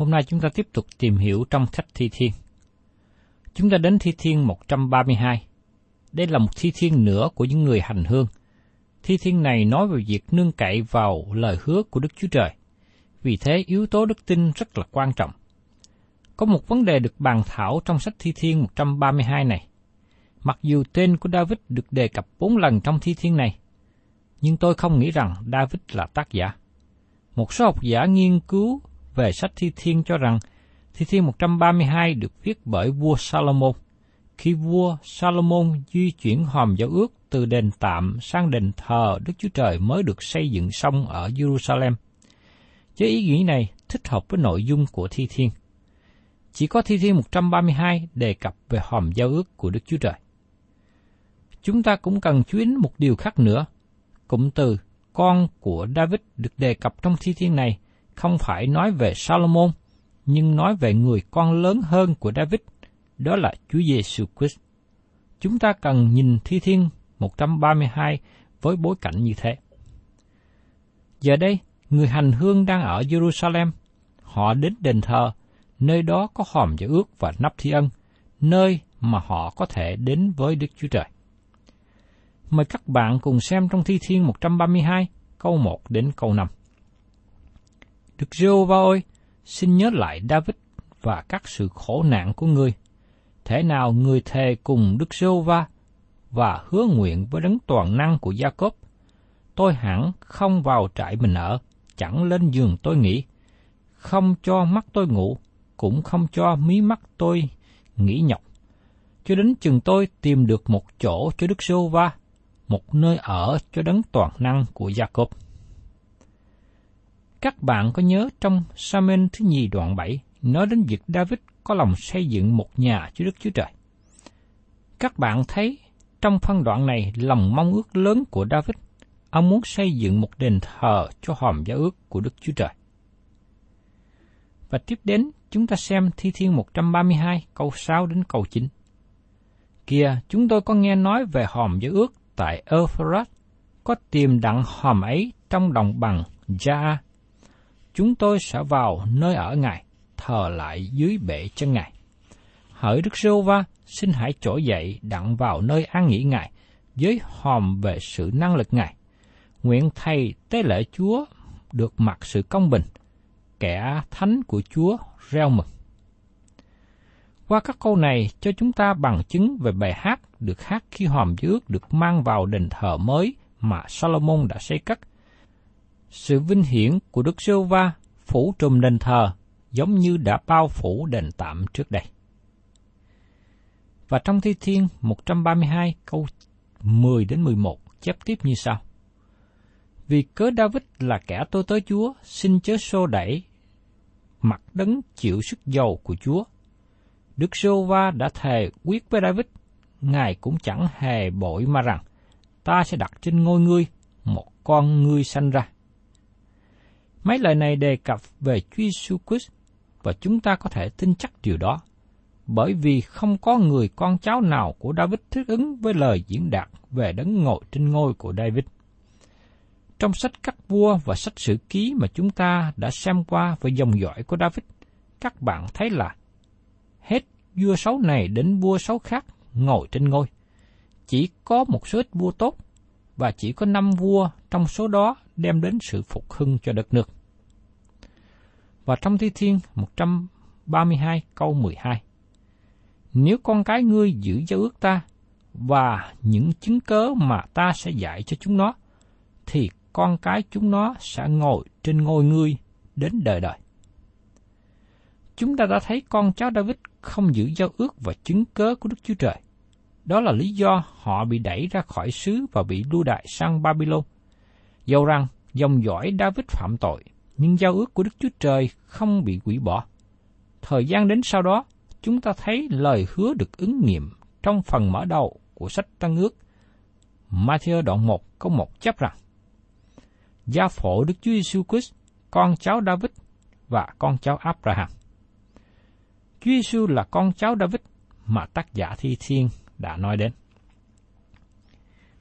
Hôm nay chúng ta tiếp tục tìm hiểu trong sách Thi Thiên. Chúng ta đến Thi Thiên 132. Đây là một thi thiên nữa của những người hành hương. Thi thiên này nói về việc nương cậy vào lời hứa của Đức Chúa Trời. Vì thế yếu tố đức tin rất là quan trọng. Có một vấn đề được bàn thảo trong sách Thi Thiên 132 này. Mặc dù tên của David được đề cập bốn lần trong thi thiên này, nhưng tôi không nghĩ rằng David là tác giả. Một số học giả nghiên cứu về sách Thi Thiên cho rằng Thi Thiên 132 được viết bởi vua Salomon. Khi vua Salomon di chuyển hòm giao ước từ đền tạm sang đền thờ, Đức Chúa Trời mới được xây dựng xong ở Jerusalem. Với ý nghĩ này, thích hợp với nội dung của Thi Thiên. Chỉ có Thi Thiên 132 đề cập về hòm giao ước của Đức Chúa Trời. Chúng ta cũng cần chú ý một điều khác nữa. Cụm từ con của David được đề cập trong thi thiên này không phải nói về Salomon, nhưng nói về người con lớn hơn của David, đó là Chúa Giêsu Christ. Chúng ta cần nhìn thi thiên 132 với bối cảnh như thế. Giờ đây, người hành hương đang ở Jerusalem. Họ đến đền thờ, nơi đó có hòm giải ước và nắp thi ân, nơi mà họ có thể đến với Đức Chúa Trời. Mời các bạn cùng xem trong Thi Thiên 132, câu 1 đến câu 5. Đức giê va ơi, xin nhớ lại David và các sự khổ nạn của ngươi. Thế nào người thề cùng Đức giê va và hứa nguyện với đấng toàn năng của gia cốp tôi hẳn không vào trại mình ở, chẳng lên giường tôi nghỉ, không cho mắt tôi ngủ, cũng không cho mí mắt tôi nghỉ nhọc. Cho đến chừng tôi tìm được một chỗ cho Đức giê va một nơi ở cho đấng toàn năng của gia cốp. Các bạn có nhớ trong samen thứ nhì đoạn 7 nói đến việc David có lòng xây dựng một nhà cho Đức Chúa Trời. Các bạn thấy trong phân đoạn này lòng mong ước lớn của David, ông muốn xây dựng một đền thờ cho hòm giáo ước của Đức Chúa Trời. Và tiếp đến chúng ta xem Thi Thiên 132 câu 6 đến câu 9. Kìa, chúng tôi có nghe nói về hòm giáo ước tại Euphrates, có tìm đặng hòm ấy trong đồng bằng jaa Chúng tôi sẽ vào nơi ở Ngài, thờ lại dưới bệ chân Ngài. Hỡi Đức Sô Va, xin hãy trỗi dậy đặng vào nơi an nghỉ Ngài, với hòm về sự năng lực Ngài. Nguyện Thầy tế lễ Chúa được mặc sự công bình. kẻ thánh của Chúa reo mừng. Qua các câu này cho chúng ta bằng chứng về bài hát được hát khi hòm ước được mang vào đền thờ mới mà Solomon đã xây cất. Sự vinh hiển của Đức giê va phủ trùm đền thờ giống như đã bao phủ đền tạm trước đây. Và trong Thi Thiên 132 câu 10 đến 11 chép tiếp như sau. Vì cớ David là kẻ tôi tới Chúa, xin chớ xô đẩy mặt đấng chịu sức dầu của Chúa. Đức Sô Va đã thề quyết với David, Ngài cũng chẳng hề bội mà rằng, ta sẽ đặt trên ngôi ngươi một con ngươi sanh ra. Mấy lời này đề cập về Chúa Jesus Christ và chúng ta có thể tin chắc điều đó, bởi vì không có người con cháu nào của David thích ứng với lời diễn đạt về đấng ngồi trên ngôi của David. Trong sách các vua và sách sử ký mà chúng ta đã xem qua về dòng dõi của David, các bạn thấy là hết vua xấu này đến vua xấu khác ngồi trên ngôi. Chỉ có một số ít vua tốt, và chỉ có năm vua trong số đó đem đến sự phục hưng cho đất nước. Và trong Thi Thiên 132 câu 12 Nếu con cái ngươi giữ giao ước ta, và những chứng cớ mà ta sẽ dạy cho chúng nó, thì con cái chúng nó sẽ ngồi trên ngôi ngươi đến đời đời. Chúng ta đã thấy con cháu David không giữ giao ước và chứng cớ của Đức Chúa Trời. Đó là lý do họ bị đẩy ra khỏi xứ và bị lưu đại sang Babylon. Dầu rằng dòng dõi David phạm tội, nhưng giao ước của Đức Chúa Trời không bị hủy bỏ. Thời gian đến sau đó, chúng ta thấy lời hứa được ứng nghiệm trong phần mở đầu của sách Tăng ước. Matthew đoạn 1 câu 1 chấp rằng, Gia phổ Đức Chúa Giêsu Christ, con cháu David và con cháu Abraham. Chúa Giêsu là con cháu David mà tác giả Thi Thiên đã nói đến.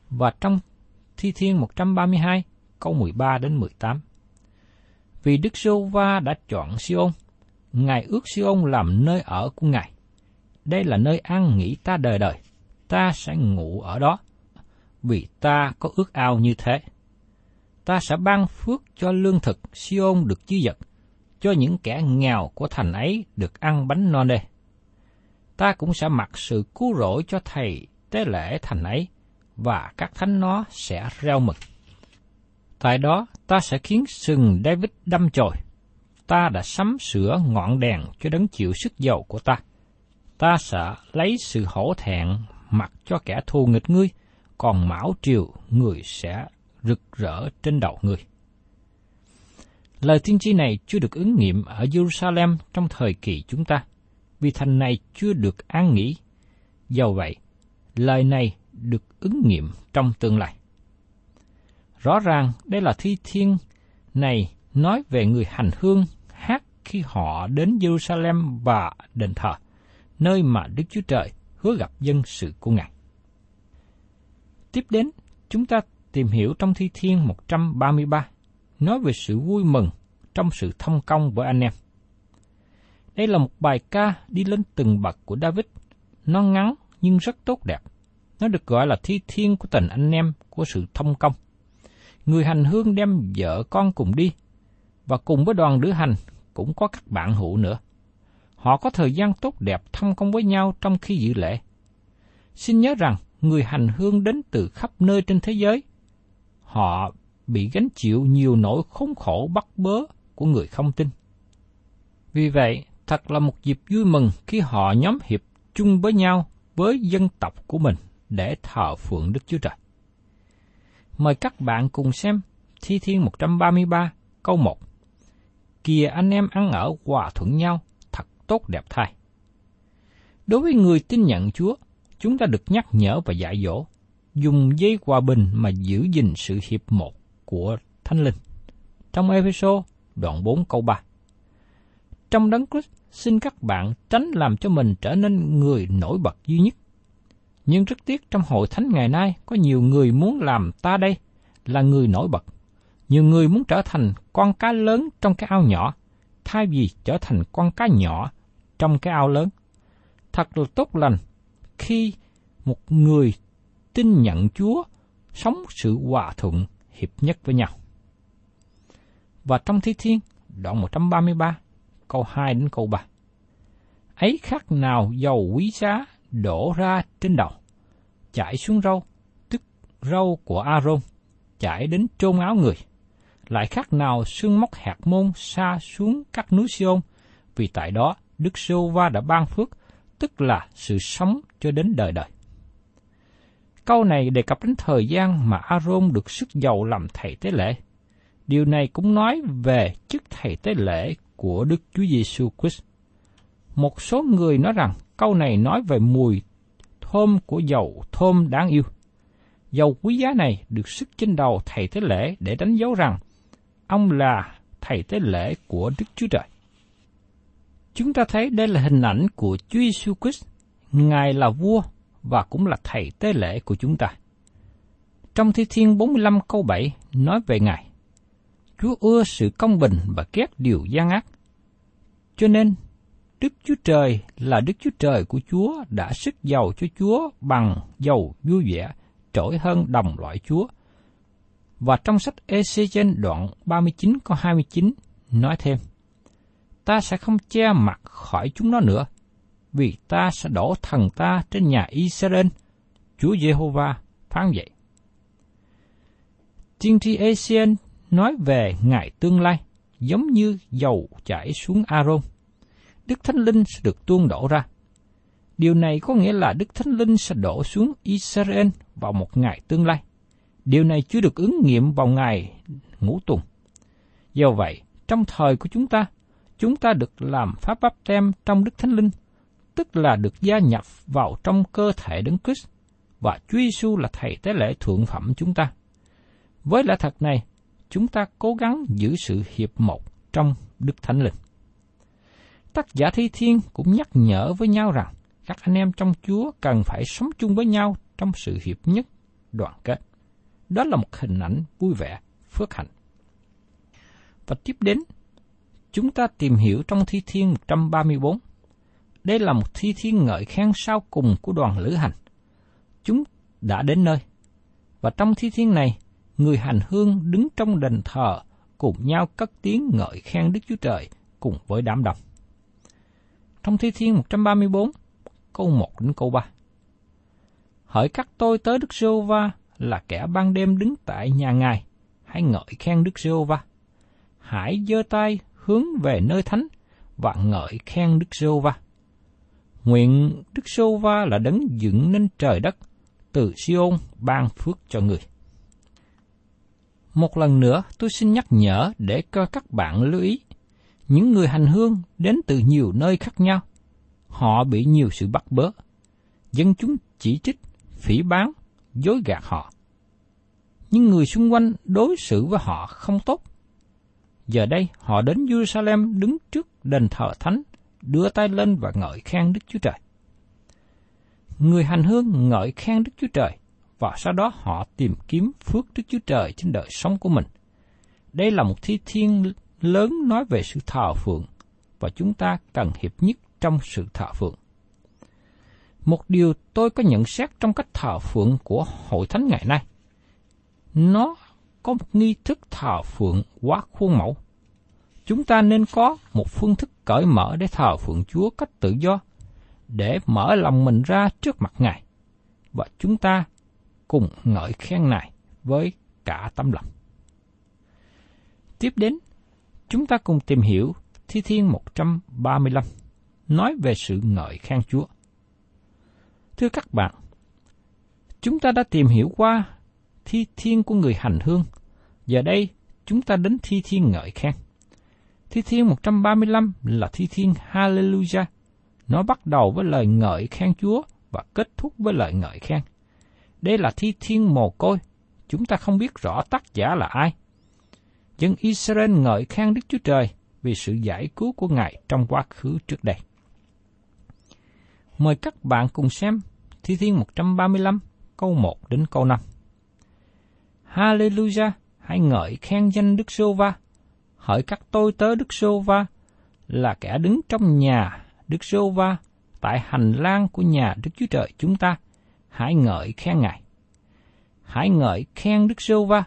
Và trong Thi Thiên 132 câu 13 đến 18. Vì Đức Sô Va đã chọn Siôn, Ngài ước Siôn làm nơi ở của Ngài. Đây là nơi an nghỉ ta đời đời, ta sẽ ngủ ở đó, vì ta có ước ao như thế. Ta sẽ ban phước cho lương thực Siôn được chi dật, cho những kẻ nghèo của thành ấy được ăn bánh no nê. Ta cũng sẽ mặc sự cứu rỗi cho thầy tế lễ thành ấy, và các thánh nó sẽ reo mừng. Tại đó, ta sẽ khiến sừng David đâm chồi. Ta đã sắm sửa ngọn đèn cho đấng chịu sức dầu của ta. Ta sẽ lấy sự hổ thẹn mặc cho kẻ thù nghịch ngươi, còn mão triều người sẽ rực rỡ trên đầu ngươi. Lời tiên tri này chưa được ứng nghiệm ở Jerusalem trong thời kỳ chúng ta, vì thành này chưa được an nghỉ. Do vậy, lời này được ứng nghiệm trong tương lai. Rõ ràng đây là thi thiên này nói về người hành hương hát khi họ đến Jerusalem và đền thờ, nơi mà Đức Chúa Trời hứa gặp dân sự của Ngài. Tiếp đến, chúng ta tìm hiểu trong Thi Thiên 133, nói về sự vui mừng trong sự thông công với anh em. Đây là một bài ca đi lên từng bậc của David, nó ngắn nhưng rất tốt đẹp. Nó được gọi là thi thiên của tình anh em của sự thông công. Người hành hương đem vợ con cùng đi, và cùng với đoàn lữ hành cũng có các bạn hữu nữa. Họ có thời gian tốt đẹp thông công với nhau trong khi dự lễ. Xin nhớ rằng, người hành hương đến từ khắp nơi trên thế giới. Họ bị gánh chịu nhiều nỗi khốn khổ bắt bớ của người không tin. Vì vậy, thật là một dịp vui mừng khi họ nhóm hiệp chung với nhau với dân tộc của mình để thờ phượng Đức Chúa Trời. Mời các bạn cùng xem Thi Thiên 133 câu 1. Kìa anh em ăn ở hòa thuận nhau, thật tốt đẹp thay. Đối với người tin nhận Chúa, chúng ta được nhắc nhở và dạy dỗ, dùng dây hòa bình mà giữ gìn sự hiệp một của Thánh Linh. Trong Ephesos đoạn 4 câu 3. Trong đấng Christ, xin các bạn tránh làm cho mình trở nên người nổi bật duy nhất. Nhưng rất tiếc trong hội thánh ngày nay có nhiều người muốn làm ta đây là người nổi bật. Nhiều người muốn trở thành con cá lớn trong cái ao nhỏ, thay vì trở thành con cá nhỏ trong cái ao lớn. Thật là tốt lành khi một người tin nhận Chúa sống sự hòa thuận hiệp nhất với nhau. Và trong Thi Thiên, đoạn 133, câu 2 đến câu 3. Ấy khác nào dầu quý giá đổ ra trên đầu, chảy xuống râu, tức râu của Aaron, chảy đến trôn áo người. Lại khác nào sương móc hạt môn xa xuống các núi Siôn, vì tại đó Đức Sô Va đã ban phước, tức là sự sống cho đến đời đời. Câu này đề cập đến thời gian mà Aaron được sức giàu làm thầy tế lễ. Điều này cũng nói về chức thầy tế lễ của Đức Chúa Giêsu Christ. Một số người nói rằng câu này nói về mùi thơm của dầu thơm đáng yêu. Dầu quý giá này được sức trên đầu thầy tế lễ để đánh dấu rằng ông là thầy tế lễ của Đức Chúa Trời. Chúng ta thấy đây là hình ảnh của Chúa Giêsu Christ, Ngài là vua và cũng là thầy tế lễ của chúng ta. Trong Thi Thiên 45 câu 7 nói về Ngài. Chúa ưa sự công bình và ghét điều gian ác. Cho nên, Đức Chúa Trời là Đức Chúa Trời của Chúa đã sức giàu cho Chúa bằng dầu vui vẻ, trỗi hơn đồng loại Chúa. Và trong sách Ezechiel đoạn 39 câu 29 nói thêm, Ta sẽ không che mặt khỏi chúng nó nữa, vì ta sẽ đổ thần ta trên nhà Israel, Chúa Giê-hô-va phán vậy. Tiên tri Asian nói về ngày tương lai, giống như dầu chảy xuống Aaron. Đức Thánh Linh sẽ được tuôn đổ ra. Điều này có nghĩa là Đức Thánh Linh sẽ đổ xuống Israel vào một ngày tương lai. Điều này chưa được ứng nghiệm vào ngày ngũ tuần. Do vậy, trong thời của chúng ta, chúng ta được làm pháp báp tem trong Đức Thánh Linh, tức là được gia nhập vào trong cơ thể Đấng Christ và Chúa Giêsu là thầy tế lễ thượng phẩm chúng ta. Với lẽ thật này, chúng ta cố gắng giữ sự hiệp một trong Đức Thánh Linh. Tác giả Thi Thiên cũng nhắc nhở với nhau rằng các anh em trong Chúa cần phải sống chung với nhau trong sự hiệp nhất, đoàn kết. Đó là một hình ảnh vui vẻ, phước hạnh. Và tiếp đến, chúng ta tìm hiểu trong Thi Thiên 134. Đây là một thi thiên ngợi khen sau cùng của đoàn lữ hành. Chúng đã đến nơi. Và trong thi thiên này, người hành hương đứng trong đền thờ cùng nhau cất tiếng ngợi khen Đức Chúa Trời cùng với đám đông. Trong Thi Thiên 134, câu 1 đến câu 3. Hỡi các tôi tới Đức giê va là kẻ ban đêm đứng tại nhà Ngài, hãy ngợi khen Đức giê va Hãy giơ tay hướng về nơi thánh và ngợi khen Đức giê va Nguyện Đức giê va là đấng dựng nên trời đất, từ Siôn ban phước cho người. Một lần nữa, tôi xin nhắc nhở để cho các bạn lưu ý. Những người hành hương đến từ nhiều nơi khác nhau. Họ bị nhiều sự bắt bớ. Dân chúng chỉ trích, phỉ bán, dối gạt họ. Nhưng người xung quanh đối xử với họ không tốt. Giờ đây, họ đến Jerusalem đứng trước đền thờ thánh, đưa tay lên và ngợi khen Đức Chúa Trời. Người hành hương ngợi khen Đức Chúa Trời và sau đó họ tìm kiếm phước Đức Chúa Trời trên đời sống của mình. Đây là một thi thiên lớn nói về sự thờ phượng và chúng ta cần hiệp nhất trong sự thờ phượng. Một điều tôi có nhận xét trong cách thờ phượng của hội thánh ngày nay. Nó có một nghi thức thờ phượng quá khuôn mẫu. Chúng ta nên có một phương thức cởi mở để thờ phượng Chúa cách tự do, để mở lòng mình ra trước mặt Ngài. Và chúng ta cùng ngợi khen này với cả tấm lòng. Tiếp đến, chúng ta cùng tìm hiểu Thi Thiên 135, nói về sự ngợi khen Chúa. Thưa các bạn, chúng ta đã tìm hiểu qua Thi Thiên của người hành hương, giờ đây chúng ta đến Thi Thiên ngợi khen. Thi Thiên 135 là Thi Thiên Hallelujah. Nó bắt đầu với lời ngợi khen Chúa và kết thúc với lời ngợi khen. Đây là thi thiên mồ côi, chúng ta không biết rõ tác giả là ai. Dân Israel ngợi khen Đức Chúa Trời vì sự giải cứu của Ngài trong quá khứ trước đây. Mời các bạn cùng xem Thi Thiên 135 câu 1 đến câu 5. Hallelujah, hãy ngợi khen danh Đức Sô Va. Hỡi các tôi tớ Đức Sô Va là kẻ đứng trong nhà Đức Sô Va tại hành lang của nhà Đức Chúa Trời chúng ta – hãy ngợi khen Ngài. Hãy ngợi khen Đức Sô Va,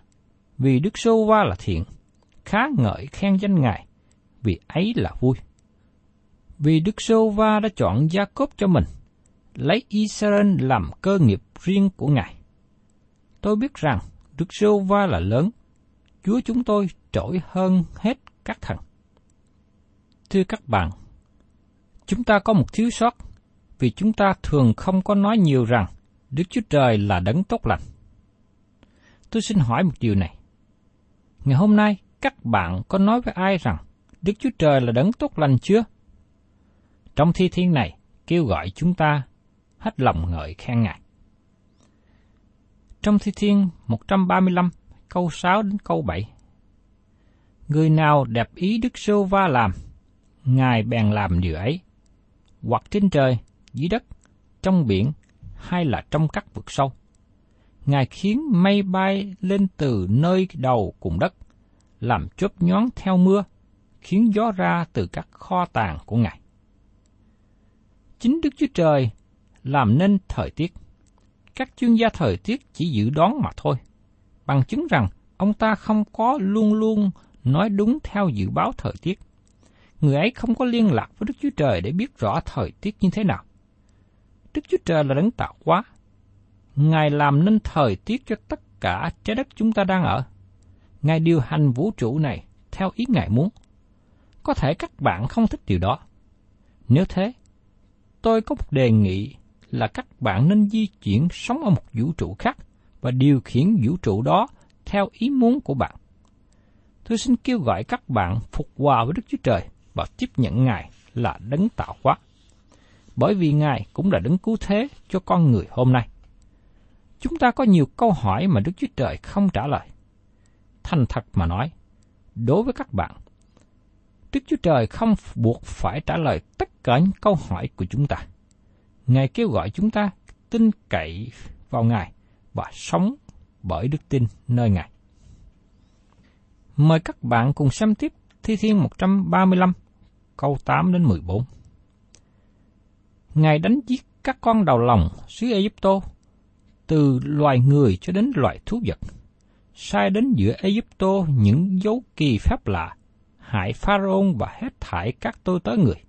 vì Đức Sô Va là thiện, khá ngợi khen danh Ngài, vì ấy là vui. Vì Đức Sô Va đã chọn Gia Cốp cho mình, lấy Israel làm cơ nghiệp riêng của Ngài. Tôi biết rằng Đức Sô Va là lớn, Chúa chúng tôi trỗi hơn hết các thần. Thưa các bạn, chúng ta có một thiếu sót vì chúng ta thường không có nói nhiều rằng Đức Chúa Trời là đấng tốt lành. Tôi xin hỏi một điều này. Ngày hôm nay, các bạn có nói với ai rằng Đức Chúa Trời là đấng tốt lành chưa? Trong thi thiên này, kêu gọi chúng ta hết lòng ngợi khen Ngài. Trong thi thiên 135, câu 6 đến câu 7. Người nào đẹp ý Đức Sô Va làm, Ngài bèn làm điều ấy, hoặc trên trời, dưới đất, trong biển, hay là trong các vực sâu. Ngài khiến mây bay lên từ nơi đầu cùng đất, làm chớp nhoáng theo mưa, khiến gió ra từ các kho tàng của Ngài. Chính Đức Chúa Trời làm nên thời tiết. Các chuyên gia thời tiết chỉ dự đoán mà thôi, bằng chứng rằng ông ta không có luôn luôn nói đúng theo dự báo thời tiết. Người ấy không có liên lạc với Đức Chúa Trời để biết rõ thời tiết như thế nào. Đức Chúa Trời là đấng tạo hóa. Ngài làm nên thời tiết cho tất cả trái đất chúng ta đang ở. Ngài điều hành vũ trụ này theo ý Ngài muốn. Có thể các bạn không thích điều đó. Nếu thế, tôi có một đề nghị là các bạn nên di chuyển sống ở một vũ trụ khác và điều khiển vũ trụ đó theo ý muốn của bạn. Tôi xin kêu gọi các bạn phục hòa với Đức Chúa Trời và tiếp nhận Ngài là đấng tạo hóa. Bởi vì Ngài cũng là đấng cứu thế cho con người hôm nay. Chúng ta có nhiều câu hỏi mà Đức Chúa Trời không trả lời. Thành thật mà nói, đối với các bạn, Đức Chúa Trời không buộc phải trả lời tất cả những câu hỏi của chúng ta. Ngài kêu gọi chúng ta tin cậy vào Ngài và sống bởi đức tin nơi Ngài. Mời các bạn cùng xem tiếp Thi Thiên 135, câu 8 đến 14. Ngài đánh giết các con đầu lòng xứ Ai Cập, từ loài người cho đến loài thú vật, sai đến giữa Ai Cập những dấu kỳ phép lạ, hại Pharaoh và hết thải các tôi tớ người.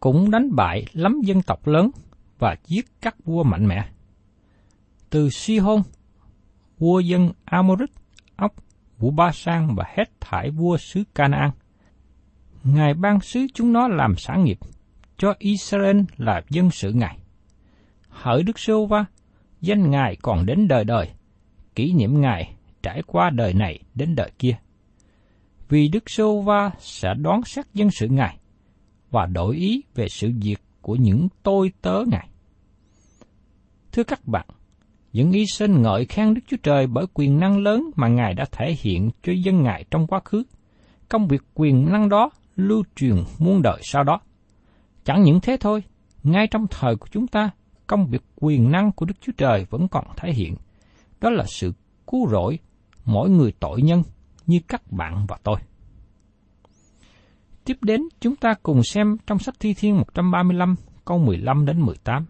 Cũng đánh bại lắm dân tộc lớn và giết các vua mạnh mẽ. Từ Sihon, vua dân Amorit, ốc, vua Ba Sang và hết thải vua xứ Canaan. Ngài ban sứ chúng nó làm sản nghiệp, cho Israel là dân sự Ngài. Hỡi Đức Sô Va, danh Ngài còn đến đời đời, kỷ niệm Ngài trải qua đời này đến đời kia. Vì Đức Sô Va sẽ đoán xét dân sự Ngài và đổi ý về sự việc của những tôi tớ Ngài. Thưa các bạn, những y sinh ngợi khen Đức Chúa Trời bởi quyền năng lớn mà Ngài đã thể hiện cho dân Ngài trong quá khứ. Công việc quyền năng đó lưu truyền muôn đời sau đó. Chẳng những thế thôi, ngay trong thời của chúng ta, công việc quyền năng của Đức Chúa Trời vẫn còn thể hiện. Đó là sự cứu rỗi mỗi người tội nhân như các bạn và tôi. Tiếp đến, chúng ta cùng xem trong sách Thi Thiên 135, câu 15 đến 18.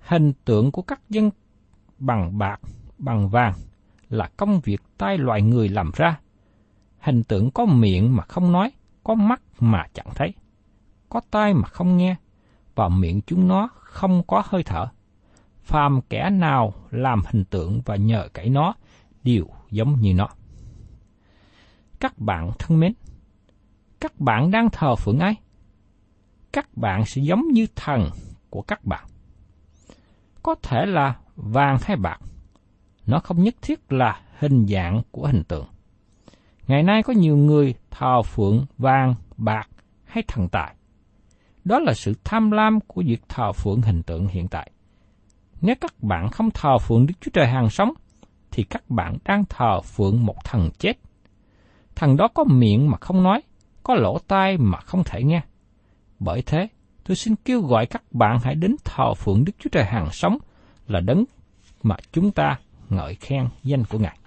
Hình tượng của các dân bằng bạc, bằng vàng là công việc tay loài người làm ra. Hình tượng có miệng mà không nói, có mắt mà chẳng thấy, có tai mà không nghe, và miệng chúng nó không có hơi thở. Phàm kẻ nào làm hình tượng và nhờ cậy nó đều giống như nó. Các bạn thân mến, các bạn đang thờ phượng ai? Các bạn sẽ giống như thần của các bạn. Có thể là vàng hay bạc. Nó không nhất thiết là hình dạng của hình tượng. Ngày nay có nhiều người thờ phượng vàng, bạc hay thần tài. Đó là sự tham lam của việc thờ phượng hình tượng hiện tại. Nếu các bạn không thờ phượng Đức Chúa Trời hàng sống, thì các bạn đang thờ phượng một thần chết. Thần đó có miệng mà không nói, có lỗ tai mà không thể nghe. Bởi thế, tôi xin kêu gọi các bạn hãy đến thờ phượng Đức Chúa Trời hàng sống là đấng mà chúng ta ngợi khen danh của Ngài.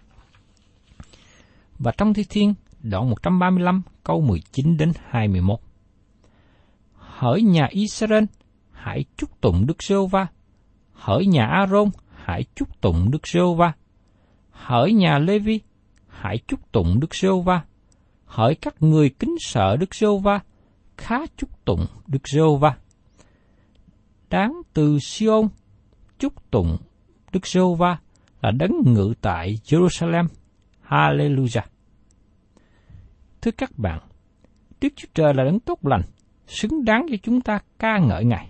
Và trong Thi Thiên, đoạn 135, câu 19 đến 21. Hỡi nhà Israel, hãy chúc tụng Đức Sô Va. Hỡi nhà Aaron, hãy chúc tụng Đức Sô Va. Hỡi nhà Levi, hãy chúc tụng Đức Sô Va. hỡi các người kính sợ Đức giê va khá chúc tụng Đức giê va Đáng từ Sion chúc tụng Đức giê va là đấng ngự tại Jerusalem. Hallelujah. Thưa các bạn, Đức Chúa Trời là đấng tốt lành, xứng đáng cho chúng ta ca ngợi Ngài.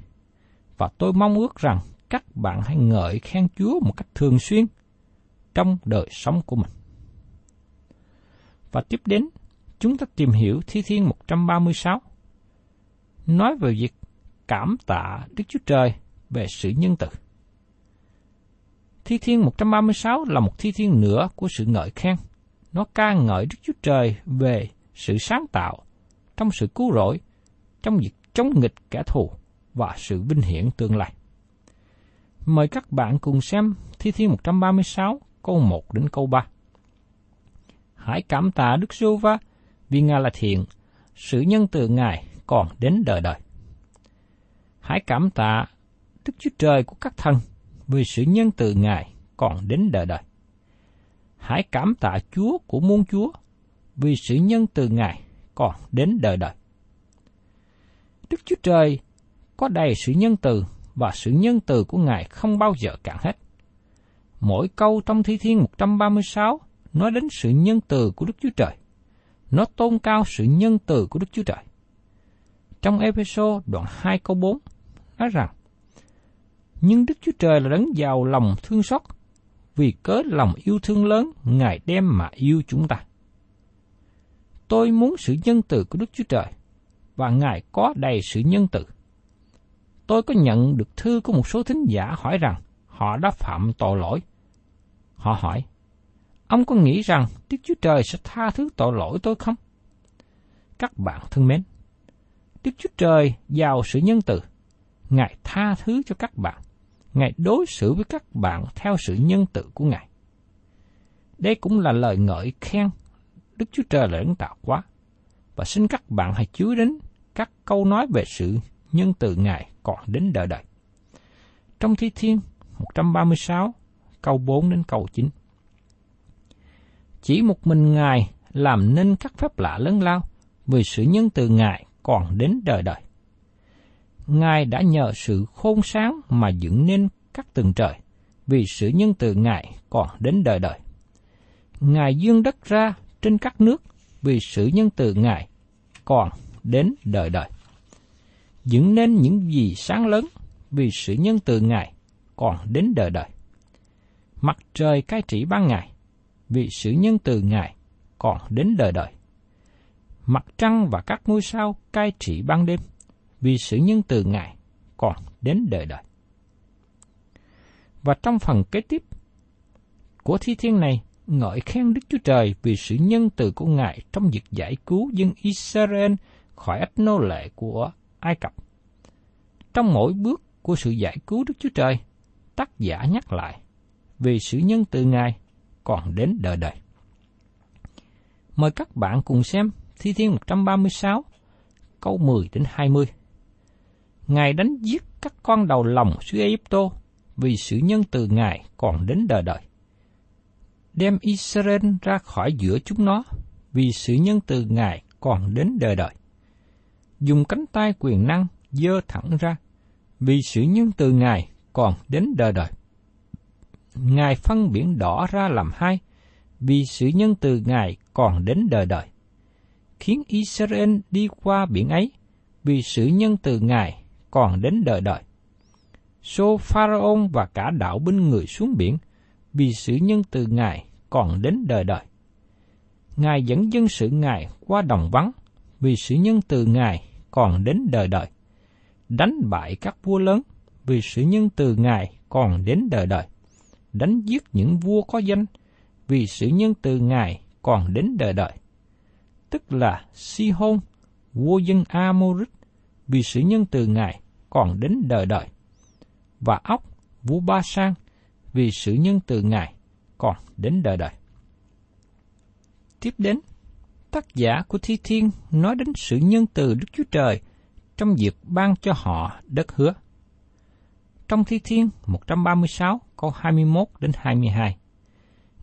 Và tôi mong ước rằng các bạn hãy ngợi khen Chúa một cách thường xuyên trong đời sống của mình. Và tiếp đến, chúng ta tìm hiểu Thi Thiên 136, nói về việc cảm tạ Đức Chúa Trời về sự nhân từ. Thi Thiên 136 là một thi thiên nữa của sự ngợi khen. Nó ca ngợi Đức Chúa Trời về sự sáng tạo, trong sự cứu rỗi, trong việc chống nghịch kẻ thù và sự vinh hiển tương lai. Mời các bạn cùng xem Thi Thiên 136 câu 1 đến câu 3. Hãy cảm tạ Đức giê va vì Ngài là thiện, sự nhân từ Ngài còn đến đời đời. Hãy cảm tạ Đức Chúa Trời của các thần vì sự nhân từ Ngài còn đến đời đời. Hãy cảm tạ Chúa của muôn Chúa vì sự nhân từ Ngài còn đến đời đời. Đức Chúa Trời, có đầy sự nhân từ và sự nhân từ của Ngài không bao giờ cạn hết. Mỗi câu trong Thi Thiên 136 nói đến sự nhân từ của Đức Chúa Trời. Nó tôn cao sự nhân từ của Đức Chúa Trời. Trong Epheso đoạn 2 câu 4 nói rằng, Nhưng Đức Chúa Trời là đấng giàu lòng thương xót, vì cớ lòng yêu thương lớn Ngài đem mà yêu chúng ta. Tôi muốn sự nhân từ của Đức Chúa Trời và Ngài có đầy sự nhân từ. Tôi có nhận được thư của một số thính giả hỏi rằng họ đã phạm tội lỗi. Họ hỏi, ông có nghĩ rằng Đức Chúa Trời sẽ tha thứ tội lỗi tôi không? Các bạn thân mến, Đức Chúa Trời giàu sự nhân từ. Ngài tha thứ cho các bạn. Ngài đối xử với các bạn theo sự nhân từ của Ngài. Đây cũng là lời ngợi khen Đức Chúa Trời là đấng tạo quá. Và xin các bạn hãy chú đến các câu nói về sự nhân từ Ngài còn đến đời đời. Trong Thi Thiên 136, câu 4 đến câu 9. Chỉ một mình Ngài làm nên các phép lạ lớn lao vì sự nhân từ Ngài còn đến đời đời. Ngài đã nhờ sự khôn sáng mà dựng nên các tầng trời, vì sự nhân từ Ngài còn đến đời đời. Ngài dương đất ra trên các nước, vì sự nhân từ Ngài còn đến đời đời. Dựng nên những gì sáng lớn, vì sự nhân từ Ngài còn đến đời đời. Mặt trời cai trị ban ngày, vì sự nhân từ Ngài còn đến đời đời. Mặt trăng và các ngôi sao cai trị ban đêm, vì sự nhân từ Ngài còn đến đời đời. Và trong phần kế tiếp của thi thiên này, ngợi khen Đức Chúa Trời vì sự nhân từ của Ngài trong việc giải cứu dân Israel khỏi ách nô lệ của Ai Cập. Trong mỗi bước của sự giải cứu Đức Chúa Trời, tác giả nhắc lại vì sự nhân từ Ngài còn đến đời đời. Mời các bạn cùng xem Thi Thiên 136, câu 10 đến 20. Ngài đánh giết các con đầu lòng xứ Ai Cập, vì sự nhân từ Ngài còn đến đời đời. Đem Israel ra khỏi giữa chúng nó vì sự nhân từ Ngài còn đến đời đời. Dùng cánh tay quyền năng dơ thẳng ra vì sự nhân từ Ngài còn đến đời đời. Ngài phân biển đỏ ra làm hai vì sự nhân từ Ngài còn đến đời đời. Khiến Israel đi qua biển ấy vì sự nhân từ Ngài còn đến đời đời. Xô Pharaon và cả đạo binh người xuống biển, vì sự nhân từ Ngài còn đến đời đời. Ngài dẫn dân sự Ngài qua đồng vắng, vì sự nhân từ Ngài còn đến đời đời. Đánh bại các vua lớn, vì sự nhân từ Ngài còn đến đời đời. Đánh giết những vua có danh, vì sự nhân từ Ngài còn đến đời đời. Tức là Si-hôn, vua dân Amorit, vì sự nhân từ Ngài còn đến đời đời. Và ốc, vua Ba Sang, vì sự nhân từ Ngài còn đến đời đời. Tiếp đến, tác giả của Thi Thiên nói đến sự nhân từ Đức Chúa Trời trong việc ban cho họ đất hứa. Trong Thi Thiên 136 câu 21 đến 22,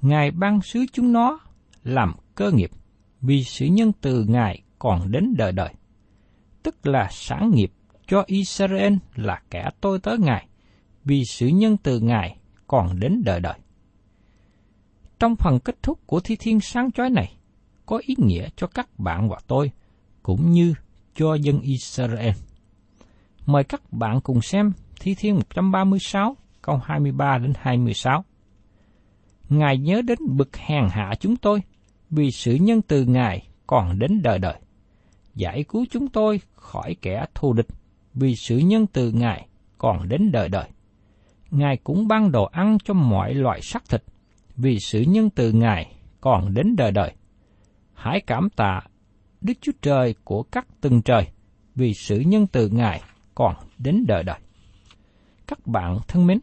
Ngài ban sứ chúng nó làm cơ nghiệp vì sự nhân từ Ngài còn đến đời đời. Tức là sản nghiệp cho Israel là kẻ tôi tới Ngài, vì sự nhân từ Ngài còn đến đời đời. Trong phần kết thúc của thi thiên sáng chói này, có ý nghĩa cho các bạn và tôi, cũng như cho dân Israel. Mời các bạn cùng xem Thi Thiên 136 câu 23 đến 26. Ngài nhớ đến bực hèn hạ chúng tôi, vì sự nhân từ Ngài còn đến đời đời. Giải cứu chúng tôi khỏi kẻ thù địch, vì sự nhân từ Ngài còn đến đời đời. Ngài cũng ban đồ ăn cho mọi loại xác thịt, vì sự nhân từ Ngài còn đến đời đời. Hãy cảm tạ Đức Chúa Trời của các tầng trời, vì sự nhân từ Ngài còn đến đời đời. Các bạn thân mến,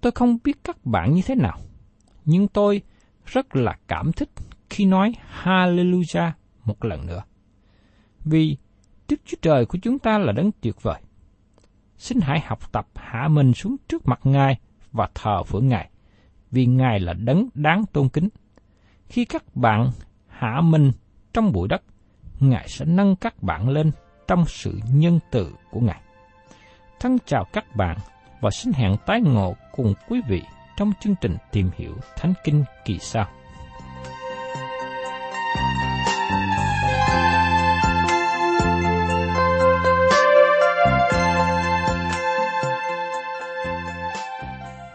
tôi không biết các bạn như thế nào, nhưng tôi rất là cảm thích khi nói Hallelujah một lần nữa. Vì Đức Chúa Trời của chúng ta là đấng tuyệt vời. Xin hãy học tập hạ mình xuống trước mặt Ngài và thờ phượng Ngài, vì Ngài là đấng đáng tôn kính. Khi các bạn hạ mình trong bụi đất, Ngài sẽ nâng các bạn lên trong sự nhân từ của Ngài. Thân chào các bạn và xin hẹn tái ngộ cùng quý vị trong chương trình tìm hiểu Thánh Kinh kỳ sau.